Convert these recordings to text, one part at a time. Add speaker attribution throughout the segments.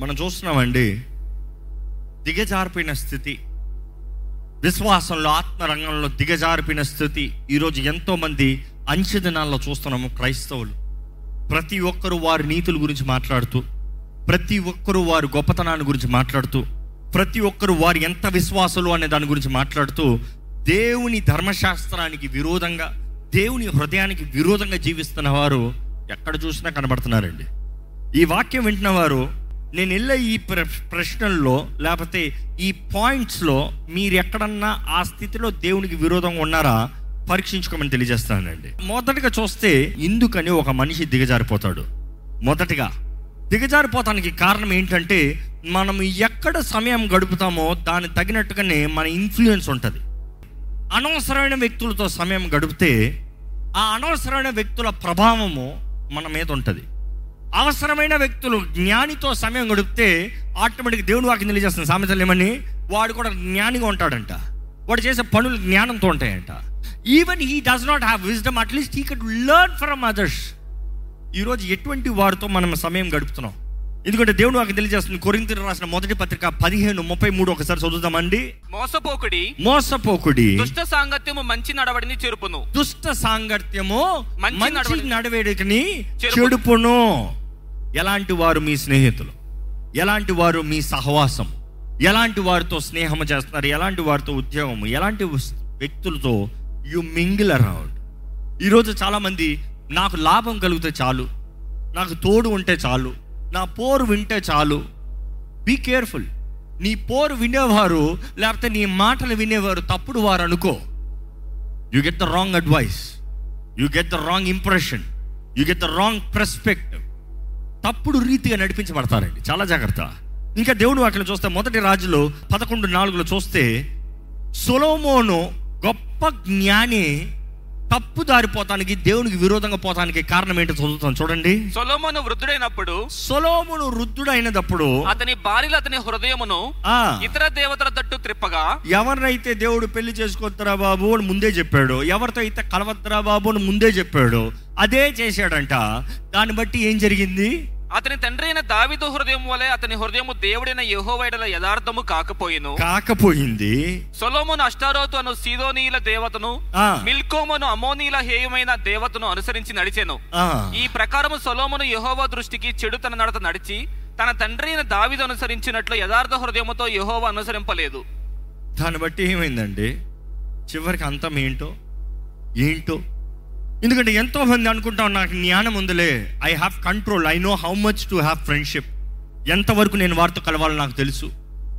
Speaker 1: మనం చూస్తున్నామండి దిగజారిపోయిన స్థితి విశ్వాసంలో ఆత్మరంగంలో దిగజారిపోయిన స్థితి ఈరోజు ఎంతోమంది అంచె దినాల్లో చూస్తున్నాము క్రైస్తవులు. ప్రతి ఒక్కరు వారి నీతుల గురించి మాట్లాడుతూ ప్రతి ఒక్కరు వారి గొప్పతనాన్ని గురించి మాట్లాడుతూ ప్రతి ఒక్కరు వారు ఎంత విశ్వాసులు అనే దాని గురించి మాట్లాడుతూ దేవుని ధర్మశాస్త్రానికి విరోధంగా దేవుని హృదయానికి విరోధంగా జీవిస్తున్న వారు ఎక్కడ చూసినా కనబడుతున్నారండి. ఈ వాక్యం వింటున్న వారు నేను వెళ్ళే ఈ ప్ర ప్రశ్నల్లో లేకపోతే ఈ పాయింట్స్లో మీరు ఎక్కడన్నా ఆ స్థితిలో దేవునికి విరోధంగా ఉన్నారా పరీక్షించుకోమని తెలియజేస్తానండి. మొదటగా చూస్తే ఇందుకని ఒక మనిషి దిగజారిపోతాడు? మొదటగా దిగజారిపోతానికి కారణం ఏంటంటే మనం ఎక్కడ సమయం గడుపుతామో దానికి తగినట్టుగానే మన ఇన్ఫ్లుయెన్స్ ఉంటుంది. అనవసరమైన వ్యక్తులతో సమయం గడిపితే ఆ అనవసరమైన వ్యక్తుల ప్రభావము మన మీద ఉంటుంది. అవసరమైన వ్యక్తులు జ్ఞానితో సమయం గడిపితే ఆటోమేటిక్ దేవుడు వాకి తెలియజేస్తుంది. సామెతలు ఏమని? వాడు కూడా జ్ఞానిగా ఉంటాడంట. వాడు చేసే పనులు జ్ఞానంతో ఉంటాయంట. Even he does not have wisdom at least he could learn from others ఈరోజు ఎటువంటి వారితో మనం సమయం గడుపుతున్నాం? ఎందుకంటే దేవుడు వాకి తెలియజేస్తుంది. కొరింతలు రాసిన మొదటి పత్రిక పదిహేను ముప్పై మూడు ఒకసారి చదువుదామండి.
Speaker 2: మోసపోకుడి.
Speaker 1: మోసపోకుడి.
Speaker 2: దుష్ట సాంగత్యము మంచి నడవడిని చెరుపును.
Speaker 1: దుష్ట సాంగత్యము
Speaker 2: మంచి
Speaker 1: మంచి
Speaker 2: నడవడి-
Speaker 1: నడవేడికని
Speaker 2: చెడుపును.
Speaker 1: ఎలాంటి వారు మీ స్నేహితులు? ఎలాంటి వారు మీ సహవాసం ఎలాంటి వారితో స్నేహం చేస్తున్నారు? ఎలాంటి వారితో ఉద్యోగం ఎలాంటి వ్యక్తులతో యు మింగిల్ అరౌండ్ ఈరోజు చాలామంది నాకు లాభం కలిగితే చాలు నాకు తోడు ఉంటే చాలు నా పోరు వింటే చాలు. బీ కేర్ఫుల్ నీ పోరు వినేవారు లేకపోతే నీ మాటలు వినేవారు తప్పుడు వారు అనుకో. You get the wrong advice you get the wrong impression you get the wrong perspective తప్పుడు రీతిగా నడిపించబడతారండి. చాలా జాగ్రత్త. ఇంకా దేవుడు వాటిలో చూస్తే మొదటి రాజులో పదకొండు నాలుగులో చూస్తే సొలోమోను గొప్ప జ్ఞాని తప్పు దారిపోతానికి దేవునికి విరోధంగా పోతానికి కారణం ఏంటో చదువుతాం చూడండి.
Speaker 2: సొలోమోను వృద్ధుడైనప్పుడు
Speaker 1: సొలోమును వృద్ధుడైనప్పుడు
Speaker 2: అతని భార్యలు అతని హృదయమును
Speaker 1: ఆ.
Speaker 2: ఇతర దేవతల తట్టు త్రిప్పగా
Speaker 1: ఎవరినైతే దేవుడు పెళ్ళి చేసుకోవద్దురా బాబు అని ముందే చెప్పాడు ఎవరితో అయితే కలవద్దురా బాబు అని ముందే చెప్పాడు అదే చేశాడంట. దాన్ని బట్టి ఏం జరిగింది?
Speaker 2: అతని తండ్రి అయిన దావిదు హృదయం వలె అతని హృదయము దేవుడైన యెహోవాయడల యథార్థము కాకపోయిను.
Speaker 1: కాకపోయింది.
Speaker 2: సొలోమోను అష్టారోతు అను సీదోనీల దేవతను మిల్కోమను అమోనీల హేయమైన దేవతను అనుసరించి నడిచెను. ఈ ప్రకారము సొలోమోను యెహోవా దృష్టికి చెడు తన నడత నడిచి తన తండ్రి అయిన దావిదు అనుసరించినట్లు యథార్థ హృదయముతో యెహోవా అనుసరింపలేదు.
Speaker 1: దాన్ని బట్టి ఏమైందండి? చివరికి అంతం ఏంటో? ఏంటో? ఎందుకంటే ఎంతో మంది అనుకుంటాం నాకు జ్ఞానం ఉందిలే I have control I know how much to have friendship ఎంతవరకు నేను వారితో కలవాలో నాకు తెలుసు.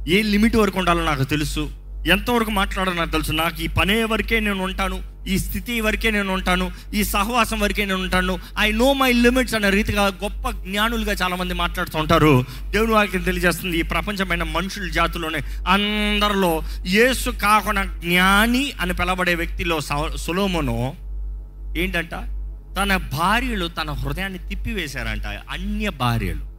Speaker 1: ఏ లిమిట్ వరకు ఉండాలో నాకు తెలుసు. ఎంతవరకు మాట్లాడాలో నాకు తెలుసు. నాకు ఈ పనే వరకే నేను ఉంటాను ఈ స్థితి వరకే నేను ఉంటాను ఈ సహవాసం వరకే నేను ఉంటాను. ఐ నో మై లిమిట్స్ అనే రీతిగా గొప్ప జ్ఞానులుగా చాలామంది మాట్లాడుతూ ఉంటారు. దేవుని వాక్యం తెలియజేస్తుంది ఈ ప్రపంచమైన మనుషుల జాతిలోనే అందరిలో యేసు కాకుండా జ్ఞాని అని పిలబడే వ్యక్తిలో సులోమును సొలోమోను ఏంటంట? తన భార్యలు తన హృదయాన్ని తిప్పివేశారంట అన్య భార్యలు.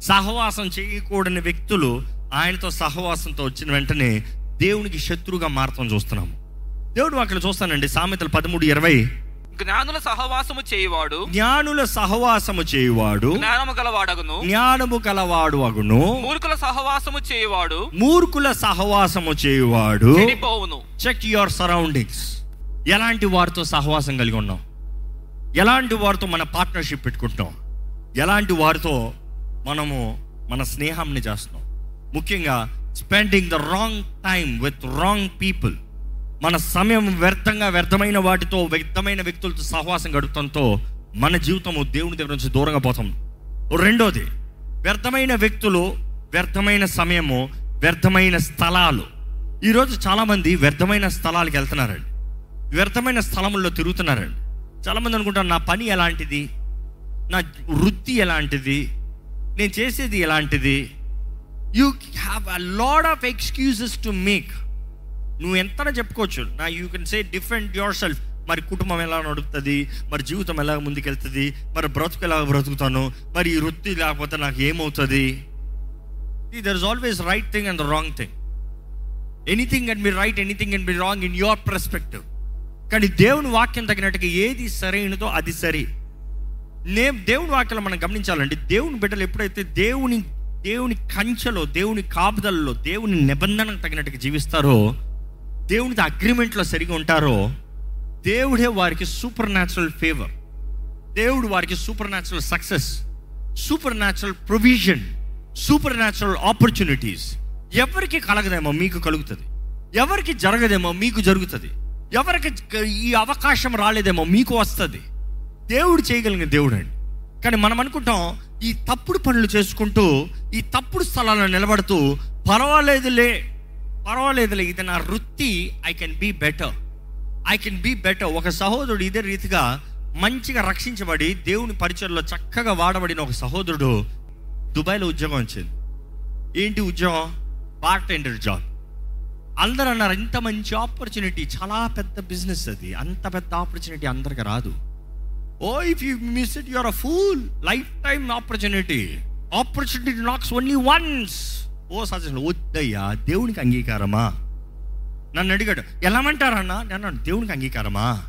Speaker 1: సహవాసం చేయకూడని వ్యక్తులు ఆయనతో సహవాసంతో వచ్చిన వెంటనే దేవునికి శత్రువుగా మారతం చూస్తున్నాము. దేవుడు అక్కడ చూస్తానండి సామెతలు పదమూడు ఇరవై.
Speaker 2: జ్ఞానుల సహవాసము చేయువాడు
Speaker 1: జ్ఞానుల సహవాసము చేయువాడు
Speaker 2: జ్ఞానము గలవాడగును.
Speaker 1: జ్ఞానము కలవాడు అగును.
Speaker 2: మూర్ఖుల సహవాసము చేయువాడు
Speaker 1: మూర్ఖుల సహవాసము చేయువాడు.
Speaker 2: చెడిపోవును.
Speaker 1: చెక్ యువర్ సరౌండింగ్స్ ఎలాంటి వారితో సహవాసం కలిగి ఉన్నాం? ఎలాంటి వారితో మన పార్ట్నర్షిప్ పెట్టుకుంటున్నాం? ఎలాంటి వారితో మనము మన స్నేహాన్ని చేస్తున్నాం? ముఖ్యంగా spending the wrong time with wrong people మన సమయం వ్యర్థంగా వ్యర్థమైన వాటితో వ్యర్థమైన వ్యక్తులతో సహవాసం గడుపుతంతో మన జీవితము దేవుని దగ్గర నుంచి దూరంగా పోతాం. రెండోది వ్యర్థమైన వ్యక్తులు వ్యర్థమైన సమయము వ్యర్థమైన స్థలాలు. ఈరోజు చాలామంది వ్యర్థమైన స్థలాలకు వెళ్తున్నారండి. వ్యర్థమైన స్థలముల్లో తిరుగుతున్నారండి. చాలామంది అనుకుంటారు నా పని ఎలాంటిది? నా వృత్తి ఎలాంటిది? నేను చేసేది ఎలాంటిది? You have a lot of excuses to make నువ్వు ఎంత చెప్పుకోవచ్చు. నా you can say different yourself మరి కుటుంబం ఎలా నడుపుతుంది? మరి జీవితం ఎలా ముందుకెళ్తుంది? మరి బ్రతుకు ఎలా బ్రతుకుతాను? మరి ఈ వృత్తి లేకపోతే నాకు ఏమవుతుంది? There is always right thing and the wrong thing anything and be right anything and be wrong in your perspective కానీ దేవుని వాక్యం తగినట్టుగా ఏది సరైనదో అది సరి. నే దేవుని వాక్యం మనం గమనించాలండి దేవుని బిడ్డలు ఎప్పుడైతే దేవుని దేవుని కంచెలో దేవుని కాపుదలలో దేవుని నిబంధనకు తగినట్టుగా జీవిస్తారో దేవునితో అగ్రిమెంట్లో సరిగా ఉంటారో దేవుడే వారికి సూపర్ న్యాచురల్ ఫేవర్ దేవుడు వారికి supernatural success supernatural provision supernatural opportunities ఎవరికి కలగదేమో మీకు కలుగుతుంది. ఎవరికి జరగదేమో మీకు జరుగుతుంది. ఎవరికి ఈ అవకాశం రాలేదేమో మీకు వస్తుంది. దేవుడు చేయగలిగిన దేవుడు అండి కానీ మనం అనుకుంటాం ఈ తప్పుడు పనులు చేసుకుంటూ ఈ తప్పుడు స్థలాల్లో నిలబడుతూ పర్వాలేదులే పర్వాలేదులే ఇది నా వృత్తి I can be better I can be better ఒక సహోదరుడు ఇదే రీతిగా మంచిగా రక్షించబడి దేవుని పరిచయంలో చక్కగా వాడబడిన ఒక సహోదరుడు దుబాయ్లో ఉద్యోగం వచ్చింది ఏంటి ఉద్యోగం? పార్ట్ టైండర్ జాబ్ అందరూ అన్నారు ఇంత మంచి ఆపర్చునిటీ చాలా పెద్ద బిజినెస్ అది. అంత పెద్ద ఆపర్చునిటీ అందరికి రాదు. ఓ if you miss it your a fool lifetime opportunity opportunity knocks only once oh suggestion వద్దయ్యా దేవునికి అంగీకారమా? నన్ను అడిగాడు ఎలామంటారన్నా నేను దేవునికి అంగీకారమా?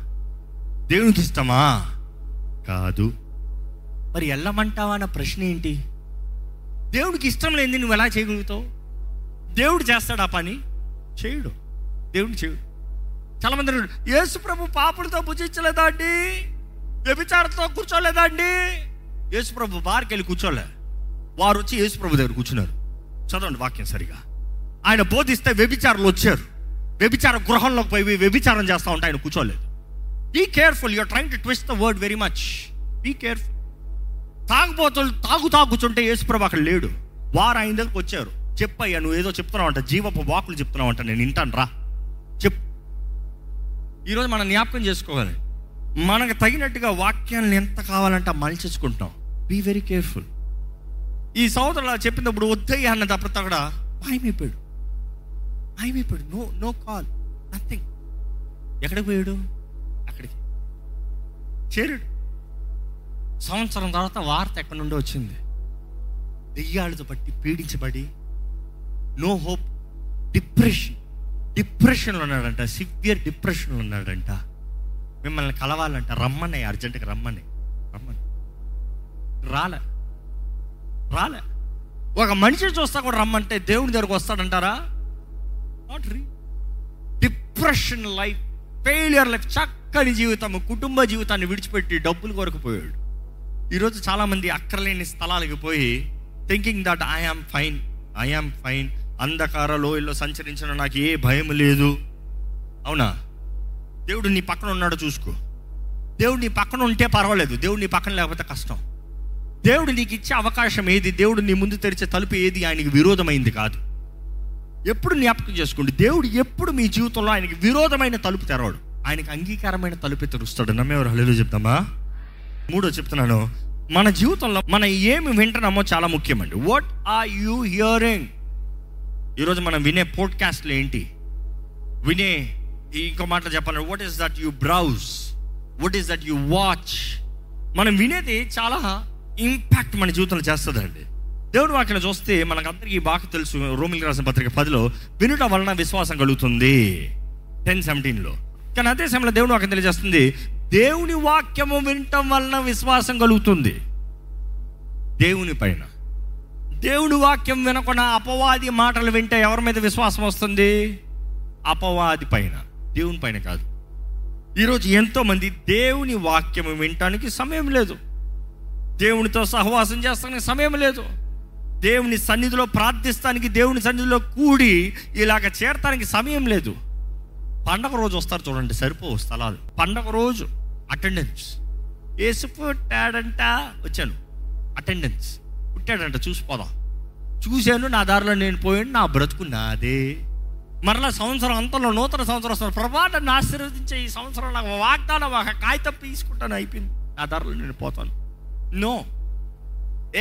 Speaker 1: దేవునికి ఇష్టమా? కాదు. మరి వెళ్ళమంటావా అన్న ప్రశ్న ఏంటి? దేవుడికి ఇష్టం లేనిది నువ్వు ఎలా చేయగలుగుతావు? దేవుడు చేస్తాడు ఆ పని. చేయడు. దేవుడు చేయడు. చాలామంది యేసు ప్రభు పాపులతో భుజించలేదా అండి? వ్యభిచారంతో కూర్చోలేదా అండి? యేసు ప్రభు బార్కి వెళ్ళి కూర్చోలే. వారు వచ్చి యేసు ప్రభు దగ్గర కూర్చున్నారు. చదవండి వాక్యం సరిగా. ఆయన బోధిస్తే వ్యభిచారులు వచ్చారు. వ్యభిచార గృహంలోకి పోయి వ్యభిచారం చేస్తూ ఉంటే ఆయన కూర్చోలేదు. Be careful you're trying to twist the word very much be careful తాగుబోతులు తాగు తాగుచుంటే యేసుప్రభు అక్కడ లేడు. వారు ఆయన దగ్గరకు వచ్చారు. చెప్పయ్యా నువ్వు ఏదో చెప్తున్నావు అంట జీవపు వాకులు చెప్తున్నావు అంట నేను వింటాను రా చెప్ ఈరోజు మనం జ్ఞాపకం చేసుకోవాలి. మనకు తగినట్టుగా వాక్యాలను ఎంత కావాలంటే మలిచేసుకుంటాం బీ వెరీ కేర్ఫుల్ ఈ సోదరులు అలా చెప్పినప్పుడు వద్దయ్యా అన్న తప్ప కూడా మాయమైపోయాడు మాయమైపోయాడు నో నో కాల్ నథింగ్ ఎక్కడికి పోయాడు? అక్కడికి. చేరాడు. సంవత్సరం తర్వాత వార్త ఎక్కడి నుండి వచ్చింది. దెయ్యాలతో బట్టి పీడించబడి నో హోప్. డిప్రెషన్. డిప్రెషన్లో ఉన్నాడంట. సివియర్ డిప్రెషన్లో ఉన్నాడంట. మిమ్మల్ని కలవాలంట. రమ్మనే అర్జెంటుగా రమ్మని. రమ్మని. రాలే. రాలే. ఒక మనిషిని చూస్తా కూడా రమ్మంటే దేవుని దగ్గరకు వస్తాడంటారా? Not re depression life failure life చక్కని జీవితం కుటుంబ జీవితాన్ని విడిచిపెట్టి డబ్బులు కొరకు పోయాడు ఈరోజు చాలామంది అక్కర్లేని స్థలాలకు పోయి thinking that I am fine I am fine అంధకార లోయల్లో సంచరించిన నాకు ఏ భయం లేదు. అవునా? దేవుడు నీ పక్కన ఉన్నాడో చూసుకో. దేవుడు నీ పక్కన ఉంటే పర్వాలేదు. దేవుడు నీ పక్కన లేకపోతే కష్టం. దేవుడు నీకు ఇచ్చే అవకాశం ఏది? దేవుడు నీ ముందు తెరిచే తలుపు ఏది? ఆయనకి విరోధమైంది కాదు. ఎప్పుడు జ్ఞాపకం చేసుకోండి. దేవుడు ఎప్పుడు మీ జీవితంలో ఆయనకి విరోధమైన తలుపు తెరవడు. ఆయనకి అంగీకారమైన తలుపు తెరుస్తాడు. నమ్మేవారు? హలేదు చెప్తామా? మూడో చెప్తున్నాను. మన జీవితంలో మనం ఏమి వింటున్నామో చాలా ముఖ్యమండి. వాట్ ఆర్ యూ హియరింగ్ ఈరోజు మనం వినే పోడ్కాస్ట్లు ఏంటి? వినే ఇంకో మాటలు చెప్పాలంటే what is that you browse what is that you watch మనం వినేది చాలా ఇంపాక్ట్ మన జీవితంలో చేస్తుందండి. దేవుడు వాక్యం చూస్తే మనకందరికీ బాగా తెలుసు. రోమిల్ రాసిన పత్రిక పదిలో వినుట వలన విశ్వాసం కలుగుతుంది టెన్ సెవెంటీన్లో. కానీ అదే సమయంలో దేవుడు వాక్యం తెలియజేస్తుంది దేవుని వాక్యము వినటం వలన విశ్వాసం కలుగుతుంది. దేవుని పైన. దేవుని వాక్యం వినకుండా అపవాది మాటలు వింటే ఎవరి మీద విశ్వాసం వస్తుంది? అపవాది పైన దేవుని పైన కాదు. ఈరోజు ఎంతోమంది దేవుని వాక్యం వినటానికి సమయం లేదు. దేవునితో సహవాసం చేస్తానికి సమయం లేదు. దేవుని సన్నిధిలో ప్రార్థిస్తానికి దేవుని సన్నిధిలో కూడి ఇలాగ చేరటానికి సమయం లేదు. పండగ రోజు వస్తారు చూడండి సరిపో స్థలాలు. పండగ రోజు అటెండెన్స్. ఏసుపు పుట్టాడంట వచ్చాను. అటెండెన్స్. పుట్టాడంట చూసిపోదాం చూశాను నా దారిలో నేను పోయాను నా బ్రతుకు నాదే. మరలా సంవత్సరం అంతలో నూతన సంవత్సరం వస్తుంది. ప్రభా నన్ను ఆశీర్వదించే ఈ సంవత్సరం నాకు వాగ్దానం ఒక కాగితం తీసుకుంటాను అయిపోయింది. నా దారిలో నేను పోతాను. No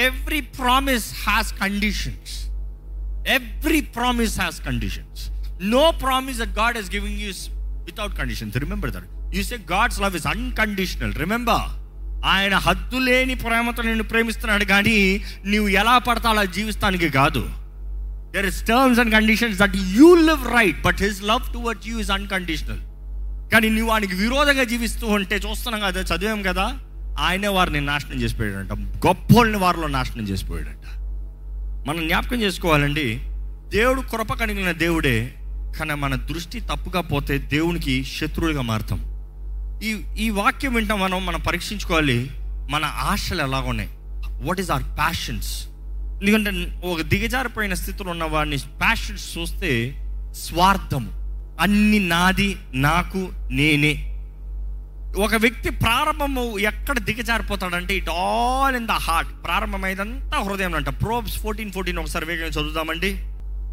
Speaker 1: every promise has conditions every promise has conditions no promise that God he's giving us without conditions remember that you say God's love is unconditional remember ఆయన హద్దు లేని ప్రేమతో నిన్ను ప్రేమిస్తున్నాడు కానీ నీవు ఎలా పడతా అలా జీవిస్తానికి కాదు. There is terms and conditions that you live right but his love toward you is unconditional కానీ నువ్వు వానికి విరోధంగా జీవిస్తూ ఉంటే చూస్తున్నాం కదా చదివాం కదా ఆయనే వారిని నాశనం చేసిపోయాడంట. గొప్పోళ్ళని వారిలో నాశనం చేసిపోయాడంట. మనం జ్ఞాపకం చేసుకోవాలండి దేవుడు కృప కలిగిన దేవుడే కానీ మన దృష్టి తప్పుగా పోతే దేవునికి శత్రువులుగా మారుతాం. ఈ ఈ వాక్యం వింటాం మనం మనం పరీక్షించుకోవాలి మన ఆశలు ఎలా ఉన్నాయి? వాట్ ఈస్ ఆర్ ప్యాషన్స్ ఎందుకంటే ఒక దిగజారిపోయిన స్థితిలో ఉన్న వాడిని ప్యాషన్స్ చూస్తే స్వార్థం అన్ని నాది నాకు నేనే. ఒక వ్యక్తి ప్రారంభము ఎక్కడ దిగజారిపోతాడంటే it all in the heart ప్రారంభమైదంతా హృదయం అంట. ప్రోబ్స్ ఫోర్టీన్ ఫోర్టీన్ ఒకసారి వేగంగా చదువుదామండి.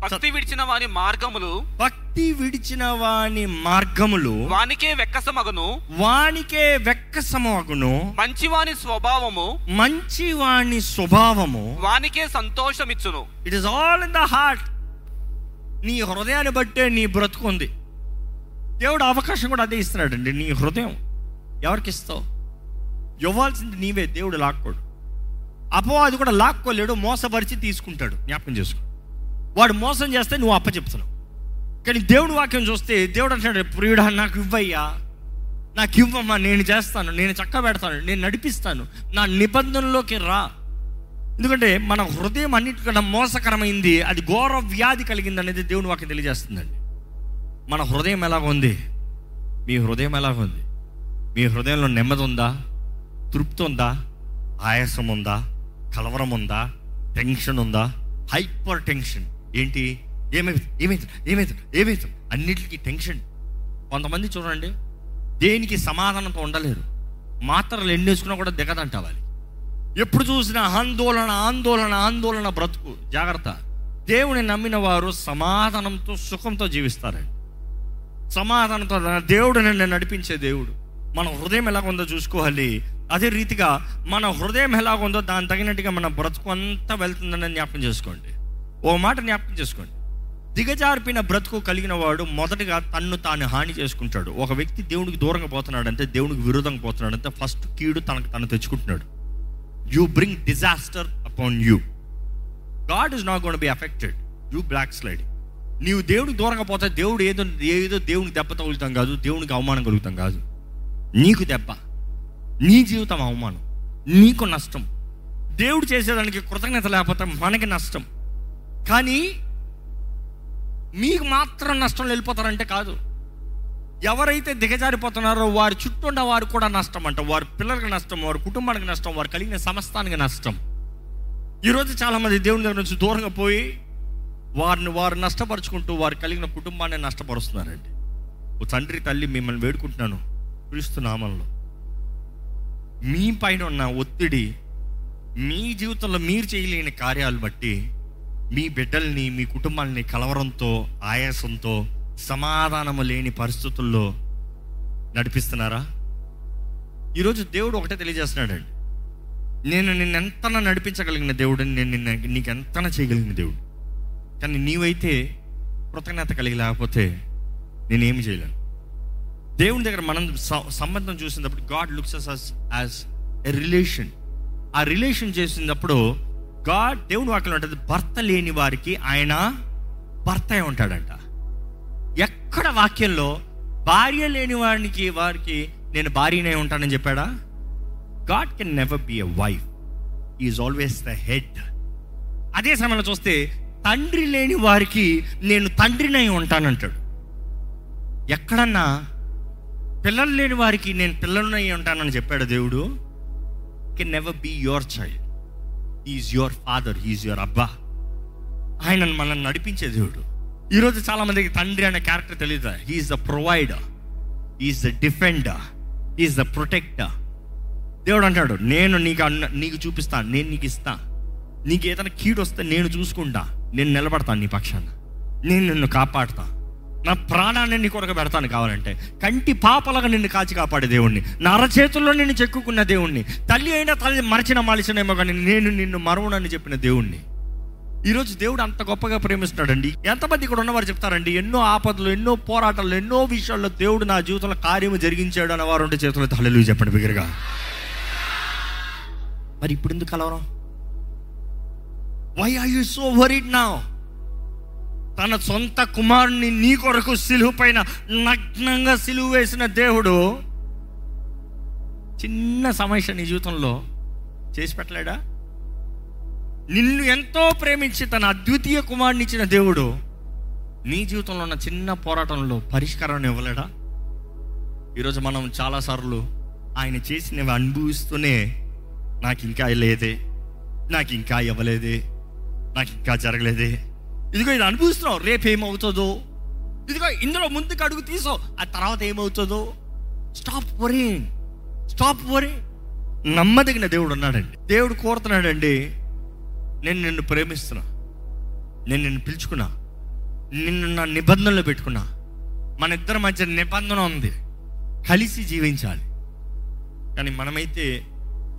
Speaker 2: భక్తి విడిచిన వాని మార్గములు
Speaker 1: భక్తి విడిచిన వాని మార్గములు
Speaker 2: వానికే వెక్కసమగను.
Speaker 1: వానికే వెక్కసమగును.
Speaker 2: మంచివాని స్వభావము
Speaker 1: మంచి వాని స్వభావము
Speaker 2: వానికే సంతోషమిచ్చును.
Speaker 1: It is all in the heart నీ హృదయాన్ని బట్టే నీ బ్రతుకుంది దేవుడు అవకాశం కూడా అదే ఇస్తున్నాడండి. నీ హృదయం ఎవరికి ఇస్తావు? ఇవ్వాల్సింది నీవే. దేవుడు లాక్కోడు. అపో అది కూడా లాక్కోలేడు. మోసపరిచి తీసుకుంటాడు. జ్ఞాపకం చేసుకో. వాడు మోసం చేస్తే నువ్వు అప్పచెప్తున్నావు. కానీ దేవుడు వాక్యం చూస్తే దేవుడు అంటాడు ప్రియుడా నాకు ఇవ్వయ్యా. నాకు ఇవ్వమ్మా నేను చేస్తాను నేను చక్క పెడతాను నేను నడిపిస్తాను. నా నిబంధనలోకి రా. ఎందుకంటే మన హృదయం అన్నిటికన్నా మోసకరమైంది అది ఘోర వ్యాధి కలిగింది అనేది దేవుని వాక్యం తెలియజేస్తుందండి. మన హృదయం ఎలాగుంది మీ హృదయం ఎలాగుంది మీ హృదయంలో నెమ్మది ఉందా? తృప్తి ఉందా? ఆయాసం ఉందా? కలవరం ఉందా? టెన్షన్ ఉందా? Hypertension. ఏంటి? ఏమైతుంది ఏమైతుంది ఏమైతుంది ఏమైతుంది అన్నిటికీ టెన్షన్. కొంతమంది చూడండి దేనికి సమాధానంతో ఉండలేరు? మాత్రలు ఎన్నేసుకున్నా కూడా దిగదంటావాలి. ఎప్పుడు చూసినా ఆందోళన ఆందోళన ఆందోళన బ్రతుకు. జాగ్రత్త. దేవుని నమ్మిన వారు సమాధానంతో సుఖంతో జీవిస్తారండి. సమాధానంతో దేవుడు నన్ను నడిపించే దేవుడు. మన హృదయం ఎలాగుందో చూసుకోవాలి. అదే రీతిగా మన హృదయం ఎలాగుందో దాని తగినట్టుగా మన బ్రతుకు అంతా వెళ్తుందని జ్ఞాపకం చేసుకోండి. ఓ మాట జ్ఞాపకం చేసుకోండి. దిగజారిపిన బ్రతుకు కలిగిన వాడు మొదటగా తన్ను తాను హాని చేసుకుంటాడు. ఒక వ్యక్తి దేవునికి దూరంగా పోతున్నాడంటే దేవునికి విరుద్ధంగా పోతున్నాడంటే ఫస్ట్ కీడు తనకు తను తెచ్చుకుంటున్నాడు. You bring disaster upon you God is not gonna be affected you block slide నీవు దేవుడికి దూరంగా పోతే దేవుడు ఏదో ఏదో దేవునికి దెబ్బ తగులుతాం కాదు దేవునికి అవమానం కలుగుతాం కాదు. నీకు దెబ్బ. నీ జీవితం అవమానం. నీకు నష్టం. దేవుడు చేసేదానికి కృతజ్ఞత లేకపోతే మనకి నష్టం. కానీ మీకు మాత్రం నష్టం వెళ్ళిపోతారంటే కాదు. ఎవరైతే దిగజారిపోతున్నారో వారి చుట్టూ ఉన్న వారు కూడా నష్టం అంట. వారి పిల్లలకు నష్టం వారి కుటుంబానికి నష్టం వారు కలిగిన సమస్తానికి నష్టం. ఈరోజు చాలామంది దేవుని దగ్గర నుంచి దూరంగా పోయి వారిని వారు నష్టపరుచుకుంటూ వారు కలిగిన కుటుంబాన్ని నష్టపరుస్తున్నారండి. ఓ తండ్రి తల్లి మిమ్మల్ని వేడుకుంటున్నాను. పిలుస్తున్నామల్లో మీ పైన ఉన్న ఒత్తిడి మీ జీవితంలో మీరు చేయలేని కార్యాలు బట్టి మీ బిడ్డల్ని మీ కుటుంబాన్ని కలవరంతో ఆయాసంతో సమాధానము లేని పరిస్థితుల్లో నడిపిస్తున్నారా? ఈరోజు దేవుడు ఒకటే తెలియజేస్తున్నాడండి. నేను నిన్నెంతన నడిపించగలిగిన దేవుడిని నేను నిన్న నీకు ఎంతన చేయగలిగిన దేవుడు. కానీ నీవైతే కృతజ్ఞత కలిగి లేకపోతే నేనేమి చేయలేను. దేవుని దగ్గర మనం సంబంధం చూసినప్పుడు God looks us as a relation ఆ రిలేషన్ చేసినప్పుడు గాడ్ దేవుని వాక్యం ఉంటుంది భర్త లేని వారికి ఆయన భర్త అయి ఉంటాడంట. ఎక్కడ వాక్యంలో భార్య లేని వారికి వారికి నేను భార్యనే ఉంటానని చెప్పాడా? God can never be a wife. Is always the head. అదే సమయంలో చూస్తే తండ్రి లేని వారికి నేను తండ్రినై ఉంటానంటాడు. ఎక్కడన్నా పిల్లలు లేని వారికి నేను పిల్లలనై ఉంటానని చెప్పాడు దేవుడు? Can never be your child. Is your father is your అబ్బా ఆయన మనల్ని నడిపించే దేవుడు. ఈరోజు చాలా మందికి తండ్రి అనే క్యారెక్టర్ తెలియదు he is the provider is the defender is the protector దేవుడు అంటాడు నేను నీకు అన్న నీకు చూపిస్తాను నేను నీకు ఇస్తాను నీకు ఏదైనా కీడు వస్తే నేను చూసుకుంటా నేను నిలబడతాను నీ పక్షాన. నేను నిన్ను కాపాడుతాను నా ప్రాణాన్ని నీ కొరకు పెడతాను కావాలంటే. కంటి పాపలగా నిన్ను కాచి కాపాడే దేవుణ్ణి. నా అరచేతుల్లో నిన్ను చెక్కుకున్న దేవుణ్ణి. తల్లి అయినా తల్లి మరచిన మలిచినేమో కానీ నేను నిన్ను మరవనని చెప్పిన దేవుణ్ణి. ఈరోజు దేవుడు అంత గొప్పగా ప్రేమిస్తున్నాడండి. ఎంతమంది ఇక్కడ ఉన్నవారు చెప్తారండి ఎన్నో ఆపదలు ఎన్నో పోరాటాలు ఎన్నో విషయాల్లో దేవుడు నా జీవితంలో కార్యము జరిగించాడు అన్న వారు ఉంటే చేతులు తల్లి చెప్పండి బిగ్గరగా. మరి ఇప్పుడు ఎందుకు కలవరం? Why are you so worried నా తన సొంత కుమారుని నీ కొరకు సిలువు పైన నగ్నంగా సిలువు వేసిన దేవుడు చిన్న సమస్య నీ జీవితంలో చేసి పెట్టలేడా? నిన్ను ఎంతో ప్రేమించి తన అద్వితీయ కుమారుని ఇచ్చిన దేవుడు నీ జీవితంలో ఉన్న చిన్న పోరాటంలో పరిష్కారాన్ని ఇవ్వలేడా? ఈరోజు మనం చాలాసార్లు ఆయన చేసినవి అనుభవిస్తూనే నాకు ఇంకా లేదే నాకు ఇంకా ఇవ్వలేదే నాకు ఇంకా జరగలేదే. ఇదిగో ఇది అనుభవిస్తున్నావు. రేపు ఏమవుతుందో? ఇదిగో ఇందులో ముందుకు అడుగు తీసో ఆ తర్వాత ఏమవుతుందో? స్టాప్ వరీ స్టాప్ వరీ నమ్మదగిన దేవుడు ఉన్నాడండి. దేవుడు కోరుతున్నాడండి నేను నిన్ను ప్రేమిస్తున్నా. నేను నిన్ను పిలుచుకున్నా. నిన్ను నా నిబంధనలు పెట్టుకున్నా. మన ఇద్దరి మధ్య నిబంధన ఉంది. కలిసి జీవించాలి. కానీ మనమైతే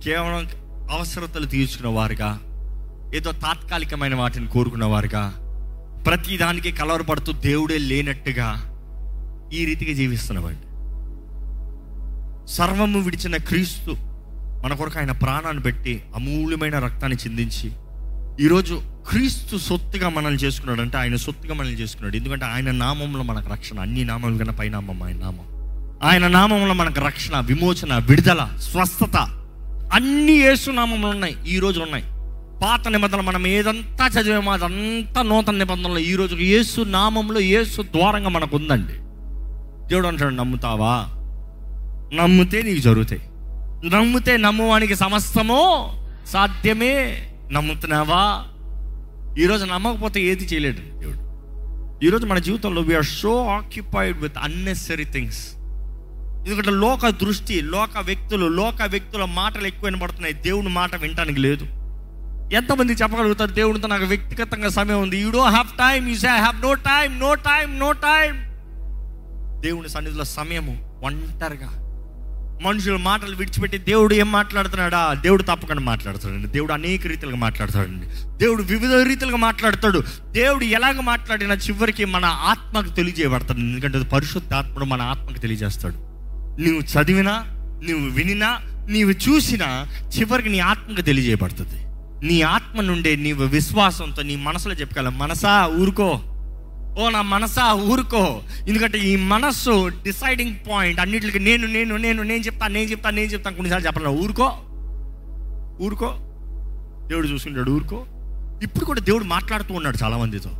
Speaker 1: కేవలం అవసరతలు తీర్చుకున్న వారుగా ఏదో తాత్కాలికమైన వాటిని కోరుకున్న వారుగా ప్రతి దానికి కలవరపడుతూ దేవుడే లేనట్టుగా ఈ రీతిగా జీవిస్తున్నామండి సర్వము విడిచిన క్రీస్తు మన కొరకు ఆయన ప్రాణాన్ని పెట్టి అమూల్యమైన రక్తాన్ని చిందించి ఈరోజు క్రీస్తు సొత్తుగా మనల్ని చేసుకున్నాడు అంటే ఆయన సొత్తుగా మనల్ని చేసుకున్నాడు. ఎందుకంటే ఆయన నామంలో మనకు రక్షణ అన్ని నామం కన్నా పైనామం ఆయన నామం. ఆయన నామంలో మనకు రక్షణ విమోచన విడుదల స్వస్థత అన్ని యేసు నామంలో ఉన్నాయి ఈ రోజు ఉన్నాయి. పాత నిబంధనలు మనం ఏదంతా చదివామో అదంతా నూతన నిబంధనలు. ఈ రోజు యేసు నామంలో యేసు ద్వారంగా మనకు ఉందండి దేవుడు అంటాడు నమ్ముతావా? నమ్మితే నీకు జరుగుతాయి. నమ్మితే నమ్మువానికి సమస్తము సాధ్యమే. నమ్ముతున్నావా? ఈరోజు నమ్మకపోతే ఏది చేయలేడు దేవుడు. ఈరోజు మన జీవితంలో we're so occupied with unnecessary things ఎందుకంటే లోక దృష్టి లోక వ్యక్తులు లోక వ్యక్తుల మాటలు ఎక్కువ వినబడుతున్నాయి. దేవుని మాట వినటానికి లేదు. ఎంతమంది చెప్పగలుగుతారు? దేవుడితో నాకు వ్యక్తిగతంగా సమయం ఉంది. You do have time you say have no time no time no time దేవుని సన్నిధిలో సమయము ఒంటరిగా. మనుషుల మాటలు విడిచిపెట్టి దేవుడు ఏం మాట్లాడుతున్నాడా? దేవుడు తప్పకుండా మాట్లాడుతాడండి. దేవుడు అనేక రీతిలుగా మాట్లాడతాడండి. దేవుడు వివిధ రీతిలుగా మాట్లాడతాడు. దేవుడు ఎలాగ మాట్లాడినా చివరికి మన ఆత్మకు తెలియజేయబడతాడు. ఎందుకంటే పరిశుద్ధ ఆత్మడు మన ఆత్మకు తెలియజేస్తాడు. నువ్వు చదివినా నువ్వు వినినా నీవు చూసినా చివరికి నీ ఆత్మకు తెలియజేయబడుతుంది. నీ ఆత్మ నుండే నీవు విశ్వాసంతో నీ మనసులో చెప్పగల మనసా ఊరుకో. ఓ నా మనసా ఊరుకో. ఎందుకంటే ఈ మనస్సు డిసైడింగ్ పాయింట్ అన్నిటికి నేను నేను నేను నేను చెప్తాను నేను చెప్తాను నేను చెప్తాను కొన్నిసార్లు చెప్పాలి ఊరుకో. ఊరుకో. దేవుడు చూసుకుంటాడు ఊరుకో. ఇప్పుడు కూడా దేవుడు మాట్లాడుతూ ఉన్నాడు చాలా మందితో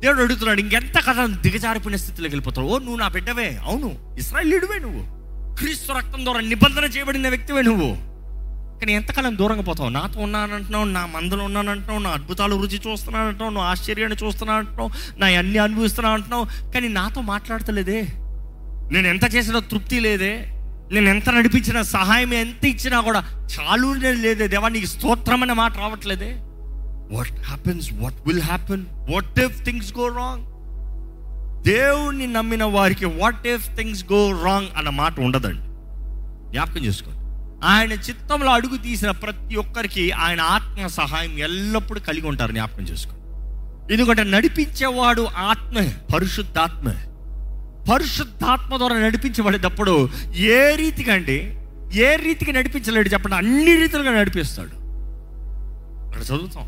Speaker 1: దేవుడు అడుగుతున్నాడు ఇంకెంత కథ దిగజారిపోయిన స్థితిలోకి వెళ్ళిపోతావు? ఓ నువ్వు నా బిడ్డవే. అవును ఇస్రాయలీడువే నువ్వు. క్రీస్తు రక్తం ద్వారా నిబంధన చేయబడిన వ్యక్తివే నువ్వు. కానీ ఎంతకాలం దూరంగా పోతావు? నాతో ఉన్నానంటున్నావు నా మందులో ఉన్నానంటున్నావు నా అద్భుతాలు రుచి చూస్తున్నానంటున్నావు నువ్వు ఆశ్చర్యాన్ని చూస్తున్నా అంటున్నావు నా అన్ని అనుభవిస్తున్నా అంటున్నావు కానీ నాతో మాట్లాడతలేదే. నేను ఎంత చేసినా తృప్తి లేదే. నేను ఎంత నడిపించినా సహాయం ఎంత ఇచ్చినా కూడా చాలు లేదే. దేవా నీకు స్తోత్రం అనే మాట రావట్లేదే. What happens what will happen what if things go wrong దేవుణ్ణి నమ్మిన వారికి what if things go wrong అన్న మాట ఉండదండి. జ్ఞాపకం చేసుకోండి. ఆయన చిత్తంలో అడుగు తీసిన ప్రతి ఒక్కరికి ఆయన ఆత్మ సహాయం ఎల్లప్పుడూ కలిగి ఉంటారు జ్ఞాపకం చేసుకోండి ఎందుకంటే నడిపించేవాడు ఆత్మే పరిశుద్ధాత్మే. పరిశుద్ధాత్మ ద్వారా నడిపించబడేటప్పుడు ఏ రీతిగా అండి? ఏ రీతిగా నడిపించలేడు చెప్పండి. అన్ని రీతిలుగా నడిపిస్తాడు. అక్కడ చదువుతాం.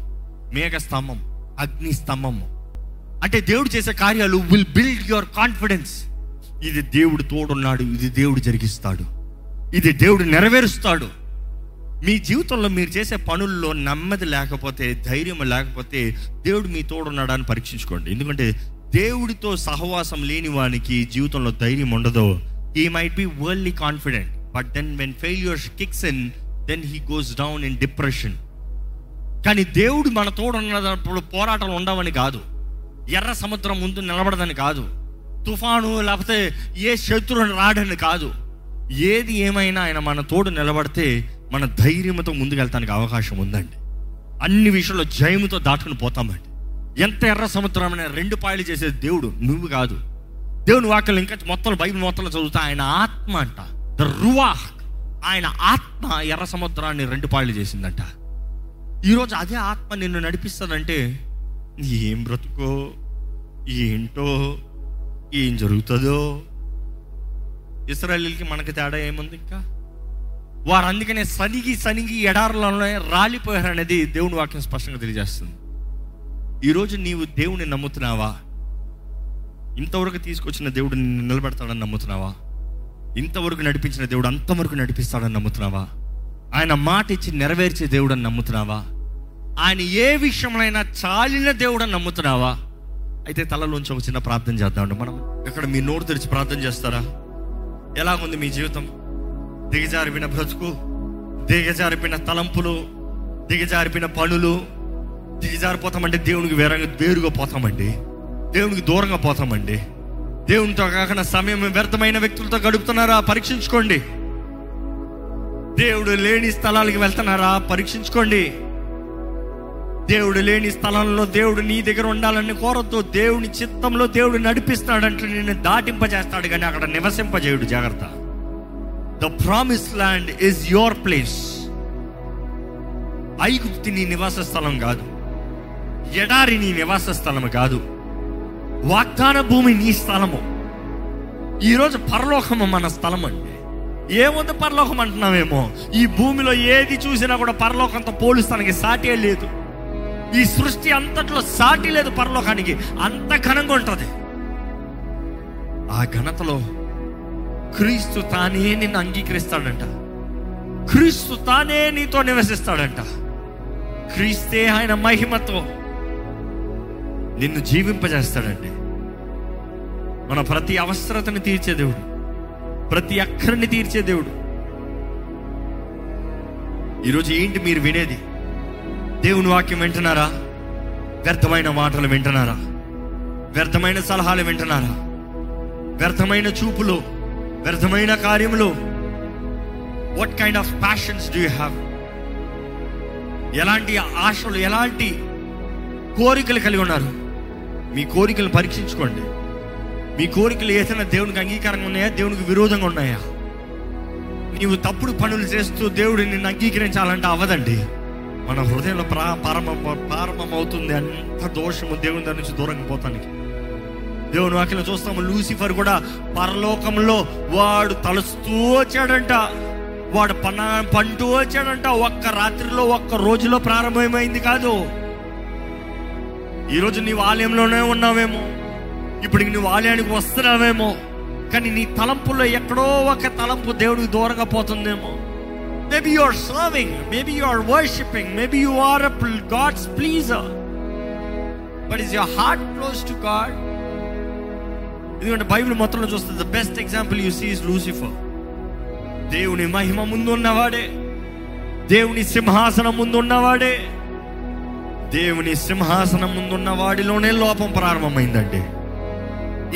Speaker 1: మేఘ స్తంభం అగ్ని స్తంభము అంటే దేవుడు చేసే కార్యాలు విల్ బిల్డ్ యువర్ కాన్ఫిడెన్స్ ఇది దేవుడు తోడున్నాడు ఇది దేవుడు జరిగిస్తాడు. ఇది దేవుడు నెరవేరుస్తాడు. మీ జీవితంలో మీరు చేసే పనుల్లో నెమ్మది లేకపోతే ధైర్యం లేకపోతే దేవుడు మీ తోడున్నాడా అని పరీక్షించుకోండి. ఎందుకంటే దేవుడితో సహవాసం లేని వానికి జీవితంలో ధైర్యం ఉండదు. He might be worldly confident but then when failure kicks in then he goes down in depression కానీ దేవుడు మన తోడున్నప్పుడు పోరాటాలు ఉండవని కాదు. ఎర్ర సముద్రం ముందు నిలబడదని కాదు. తుఫాను లేకపోతే ఏ శత్రువుని రాడని కాదు. ఏది ఏమైనా ఆయన మన తోడు నిలబడితే మన ధైర్యంతో ముందుకెళ్తానికి అవకాశం ఉందండి. అన్ని విషయంలో జయముతో దాటుకుని పోతామండి. ఎంత ఎర్ర సముద్రమైన రెండు పాయలు చేసే దేవుడు నువ్వు కాదు. దేవుని వాక్యం ఇంకా మొత్తం బైబిల్ మొత్తంలో చదువుతా ఆయన ఆత్మ అంట. ద రువాహ్ ఆయన ఆత్మ ఎర్ర సముద్రాన్ని రెండు పాయలు చేసిందంట. ఈరోజు అదే ఆత్మ నిన్ను నడిపిస్తుందంటే ఏం బ్రతుకో ఏంటో ఏం జరుగుతుందో ఇస్రాయలీలకి మనకి తేడా ఏముంది ఇంకా? వారు అందుకనే సనిగి సనిగి ఎడారులలోనే రాలిపోయారు అనేది దేవుని వాక్యం స్పష్టంగా తెలియజేస్తుంది. ఈరోజు నీవు దేవుని నమ్ముతున్నావా? ఇంతవరకు తీసుకొచ్చిన దేవుడు నిన్ను నిలబెడతాడని నమ్ముతున్నావా? ఇంతవరకు నడిపించిన దేవుడు అంతవరకు నడిపిస్తాడని నమ్ముతున్నావా? ఆయన మాట ఇచ్చి నెరవేర్చే దేవుడు అని నమ్ముతున్నావా? ఆయన ఏ విషయంలో చాలిన దేవుడని నమ్ముతున్నావా? అయితే తలలోంచి ఒక చిన్న ప్రార్థన చేద్దామండి. మనం ఇక్కడ మీ నోరు తెరిచి ప్రార్థన చేస్తారా? ఎలాగుంది మీ జీవితం? దిగజారిపిన బ్రతుకు దిగజారిపిన తలంపులు దిగజారిపిన పనులు దిగజారిపోతామంటే దేవునికి వేరంగా వేరుగా పోతామండి. దేవునికి దూరంగా పోతామండి. దేవునితో కాకుండా సమయం వ్యర్థమైన వ్యక్తులతో గడుపుతున్నారా? పరీక్షించుకోండి. దేవుడు లేని స్థలాలకు వెళ్తున్నారా? పరీక్షించుకోండి. దేవుడు లేని స్థలంలో దేవుడు నీ దగ్గర ఉండాలని కోరద్దు. దేవుని చిత్తంలో దేవుడు నడిపిస్తాడంటే నిన్ను దాటింపజేస్తాడు కానీ అక్కడ నివసింపజేయుడు జాగ్రత్త. The promise land is your place ఐగుప్తి నీ నివాస స్థలం కాదు. ఎడారి నీ నివాస స్థలం కాదు. వాగ్దాన భూమి నీ స్థలము. ఈరోజు పరలోకము మన స్థలం అండి. ఏముంది పరలోకం అంటున్నామేమో ఈ భూమిలో ఏది చూసినా కూడా పరలోకంతో పోలుస్తానికి సాటే లేదు. ఈ సృష్టి అంతట్లో సాటి లేదు పరలోకానికి. అంత ఘనంగా ఉంటుంది. ఆ ఘనతలో క్రీస్తు తానే నిన్ను అంగీకరిస్తాడంట. క్రీస్తు తానే నీతో నివసిస్తాడంట. క్రీస్తే ఆయన మహిమతో నిన్ను జీవింపజేస్తాడండి మన ప్రతి అవసరతని తీర్చే దేవుడు. ప్రతి అక్కరిని తీర్చే దేవుడు. ఈరోజు ఏంటి మీరు వినేది? దేవుని వాక్యం వింటున్నారా? వ్యర్థమైన మాటలు వింటున్నారా? వ్యర్థమైన సలహాలు వింటున్నారా? వ్యర్థమైన చూపులు వ్యర్థమైన కార్యములు. What kind of passions do you have ఎలాంటి ఆశలు ఎలాంటి కోరికలు కలిగి ఉన్నారు? మీ కోరికలు పరీక్షించుకోండి. మీ కోరికలు ఏదైనా దేవునికి అంగీకారంగా ఉన్నాయా? దేవునికి విరోధంగా ఉన్నాయా? నీవు తప్పుడు పనులు చేస్తూ దేవుడు నిన్ను అంగీకరించాలంటే అవ్వదండి. మన హృదయంలో ప్రా ప్రారంభం ప్రారంభం అవుతుంది అంత దోషము దేవుని దగ్గర నుంచి దూరంగా పోతానికి. దేవుని వాక్యం చూస్తాము లూసిఫర్ కూడా పరలోకంలో వాడు తలుస్తూ వచ్చాడంట. వాడు పన పంటూ వచ్చాడంట. ఒక్క రాత్రిలో ఒక్క రోజులో ప్రారంభమైంది కాదు. ఈరోజు నీవు ఆలయంలోనే ఉన్నావేమో. ఇప్పుడు నువ్వు ఆలయానికి వస్తున్నావేమో. కానీ నీ తలంపుల్లో ఎక్కడో ఒక తలంపు దేవుడికి దూరంగా పోతుందేమో. Maybe you are serving maybe you are worshipping maybe you are God's pleasure but is your heart close to God ఎందుకంటే బైబిల్ మొత్తంలో చూస్తే the best example you sees Lucifer దేవుని మహిమ ముందు ఉన్నవాడే దేవుని సింహాసనం ముందు ఉన్నవాడే దేవుని సింహాసనం ముందున్న వాడిలోనే లోపం ప్రారంభమైందండి.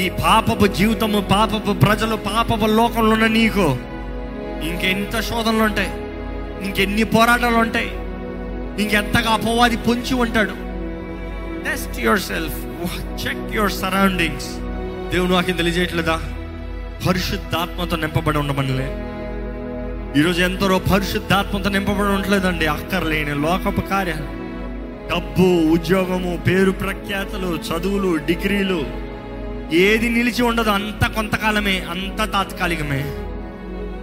Speaker 1: ఈ పాపపు జీవితము పాపపు ప్రజలు పాపపు లోకంలోనే నీకు ఇంకెంత శోధనలు ఉంటాయి? ఇంకెన్ని పోరాటాలు ఉంటాయి ఇంకెంతగా అపవాది పొంచి ఉంటాడు. Test yourself check your surroundings దేవుడు నాకు తెలియజేయట్లేదా? పరిశుద్ధాత్మతో నింపబడి ఉండమనిలే. ఈరోజు ఎంతరో పరిశుద్ధాత్మతో నింపబడి ఉండలేదండి అక్కర్లేని లోకపు కార్యాలు. డబ్బు ఉద్యోగము పేరు ప్రఖ్యాతలు చదువులు డిగ్రీలు. ఏది నిలిచి ఉండదు అంత కొంతకాలమే అంత తాత్కాలికమే.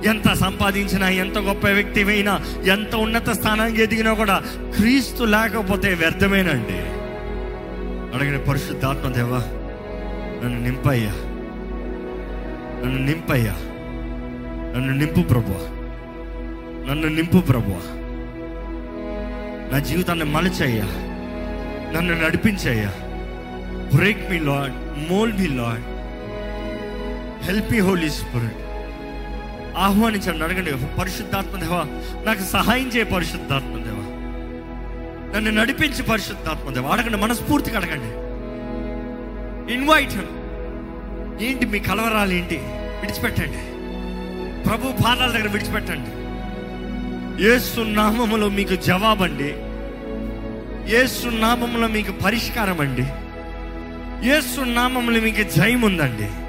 Speaker 1: ఎంత సంపాదించినా ఎంత గొప్ప వ్యక్తి అయినా ఎంత ఉన్నత స్థానానికి ఎదిగినా కూడా క్రీస్తు లేకపోతే వ్యర్థమేనండి. అడిగిన పరిశుద్ధాత్మ దేవా నన్ను నింపయ్యా. నన్ను నింపయ్యా. నన్ను నింపు ప్రభు నన్ను నింపు ప్రభు నా జీవితాన్ని మలచయ్యా. నన్ను నడిపించయ్యా. Break me Lord mould me Lord help me Holy Spirit ఆహ్వానించండి. అడగండి పరిశుద్ధాత్మ దేవా నాకు సహాయం చేయ పరిశుద్ధాత్మ దేవా. నన్ను నడిపించి పరిశుద్ధాత్మ దేవా. అడగండి మనస్ఫూర్తిగా అడగండి. ఇన్వైట్ ఏంటి మీ కలవరాలు ఏంటి? విడిచిపెట్టండి. ప్రభు పాదాల దగ్గర విడిచిపెట్టండి. యేసు నామములో మీకు జవాబండి. యేసు నామములో మీకు పరిష్కారం అండి యేసు నామములో మీకు జయం ఉందండి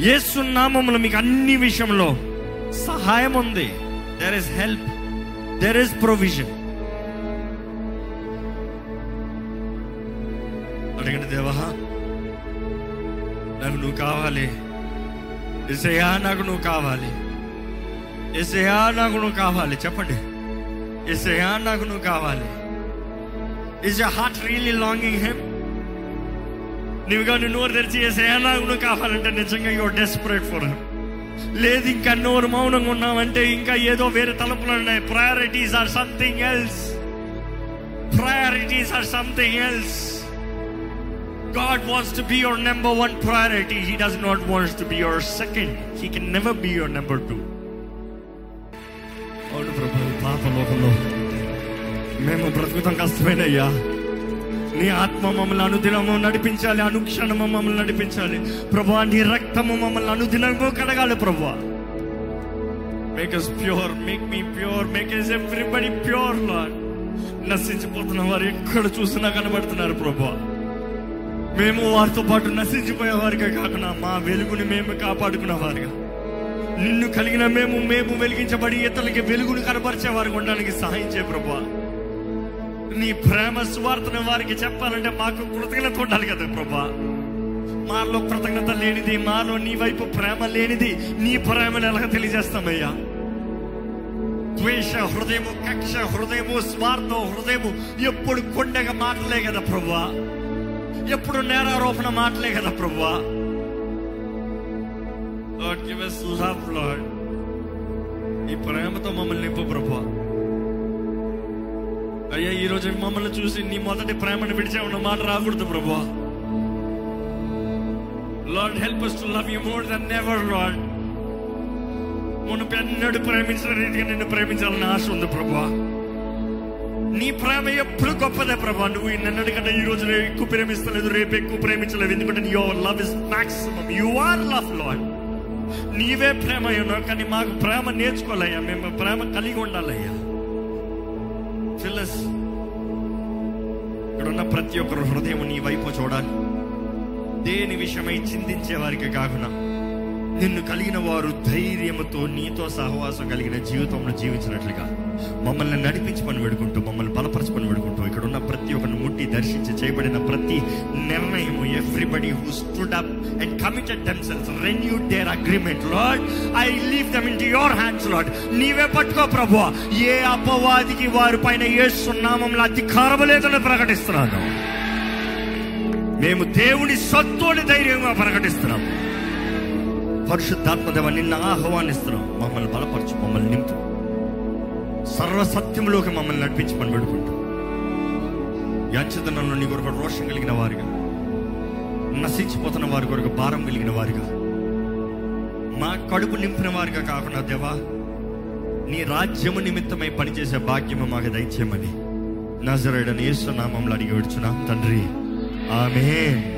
Speaker 1: యేసు నామములో మీకు అన్ని విషయంలో సహాయం ఉంది. There is help there is provision అడగండి దేవా నాకు నువ్వు కావాలి. ఎసయా నాకు నువ్వు కావాలి. ఎసయా నాకు నువ్వు కావాలి. చెప్పండి. ఎసయా నాకు నువ్వు కావాలి. Is your heart really longing him నువ్వు కానీ నోరు తెరిచి ఏసేనా నువ్వు కావాలంటే నిజంగా యువర్ డెస్పరేట్ ఫర్ లేదు ఇంకా నోరు మౌనంగా ఉన్నామంటే ఇంకా ఏదో వేరే తలుపులు ఉన్నాయి priorities are something else priorities are something else God wants to be your number one priority. He does not want to be your second He can never be your number two. అవును ప్రభు పాపలోకంలో మేము బ్రతుకుతాం కష్టమేనయ్యా నీ ఆత్మ మమ్మల్ని అనుదినము నడిపించాలి అనుక్షణము మమ్మల్ని నడిపించాలి. ప్రభా నీ రక్తము మమ్మల్ని అనుదినము కడగాలి ప్రభా. Make us pure make me pure make us everybody pure Lord నశించిపోతున్న వారు ఎక్కడ చూసినా కనబడుతున్నారు ప్రభా. మేము వారితో పాటు నశించిపోయే వారిగా కాకుండా మా వెలుగుని మేము కాపాడుకునేవారుగా నిన్ను కలిగిన మేము మేము వెలిగించబడి ఇతరులకి వెలుగును కనపరిచే వారికి ఉండడానికి సహాయం చేయ ప్రభా. నీ ప్రేమ స్వార్థను వారికి చెప్పాలంటే మాకు కృతజ్ఞత ఉండాలి కదా ప్రభా. మాలో కృతజ్ఞత లేనిది మాలో నీ వైపు ప్రేమ లేనిది నీ ప్రేమను ఎలాగ తెలియజేస్తామయ్యా? ద్వేష హృదయము కక్ష హృదయము స్వార్థం హృదయము ఎప్పుడు కొండగా మాటలే కదా ప్రభా. ఎప్పుడు నేరారోపణ మాటలే కదా ప్రభా. Lord, give us love, Lord. ఈ ప్రేమతో మమ్మల్ని నింపు ప్రభా. అయ్యా ఈ రోజు మమ్మల్ని చూసి నీ మొదటి ప్రేమను విడిచామన్న మాట రాకూడదు ప్రభా. Lord help us to love you more than never Lord మునుపు ఎన్నడూ ప్రేమించిన రీతిగా నిన్ను ప్రేమించాలని ఆశ ఉంది ప్రభా. నీ ప్రేమ ఎప్పుడు గొప్పదే ప్రభా. నువ్వు నిన్నటి కంటే ఈ రోజు ఎక్కువ ప్రేమిస్తలేదు రేపు ఎక్కువ ప్రేమించలేదు. ఎందుకంటే your love is maximum you are love Lord నీవే ప్రేమ అయి ఉన్నావు కానీ మాకు ప్రేమ నేర్చుకోవాలయ్యా. మేము ప్రేమ కలిగి ఉండాలయ్యా. జీసస్ ఇక్కడ ఉన్న ప్రతి ఒక్కరు హృదయం నీ వైపు చూడాలి. దేని విషయమై చింతించే వారికి కాకుండా నిన్ను కలిగిన వారు ధైర్యముతో నీతో సహవాసం కలిగిన జీవితంలో జీవించినట్లుగా మమ్మల్ని నడిపించమని వేడుకుంటూ దర్శించి చేయబడిన ప్రతి నిర్ణయము everybody who stood up and committed themselves renew their agreement Lord I leave them in your hands Lord నీవే పట్టుకో ప్రభు ఏ అపవాదికి వారి పైన ఏ సున్నామంలో అధికారం లేదని ప్రకటిస్తున్నాను. మేము దేవుని సత్తుని ధైర్యంగా ప్రకటిస్తున్నాం పరిశుద్ధాత్మదేవ నిన్న ఆహ్వానిస్తున్నాం. మమ్మల్ని బలపరచు మమ్మల్ని నింపు. సర్వసత్యంలోకి మమ్మల్ని నడిపించి పని పెడుకుంటాం యాంచదనంలో నీ కొరకు రోషం కలిగిన వారుగా నశించిపోతున్న వారి కొరకు భారం కలిగిన వారుగా. మా కడుపు నింపిన వారిగా కాకుండా దేవా నీ రాజ్యము నిమిత్తమై పనిచేసే భాగ్యము మాకు దయచేయమని. నజరేడని ఏసునామంలో అడిగి విడుచున్నాం తండ్రి. ఆమె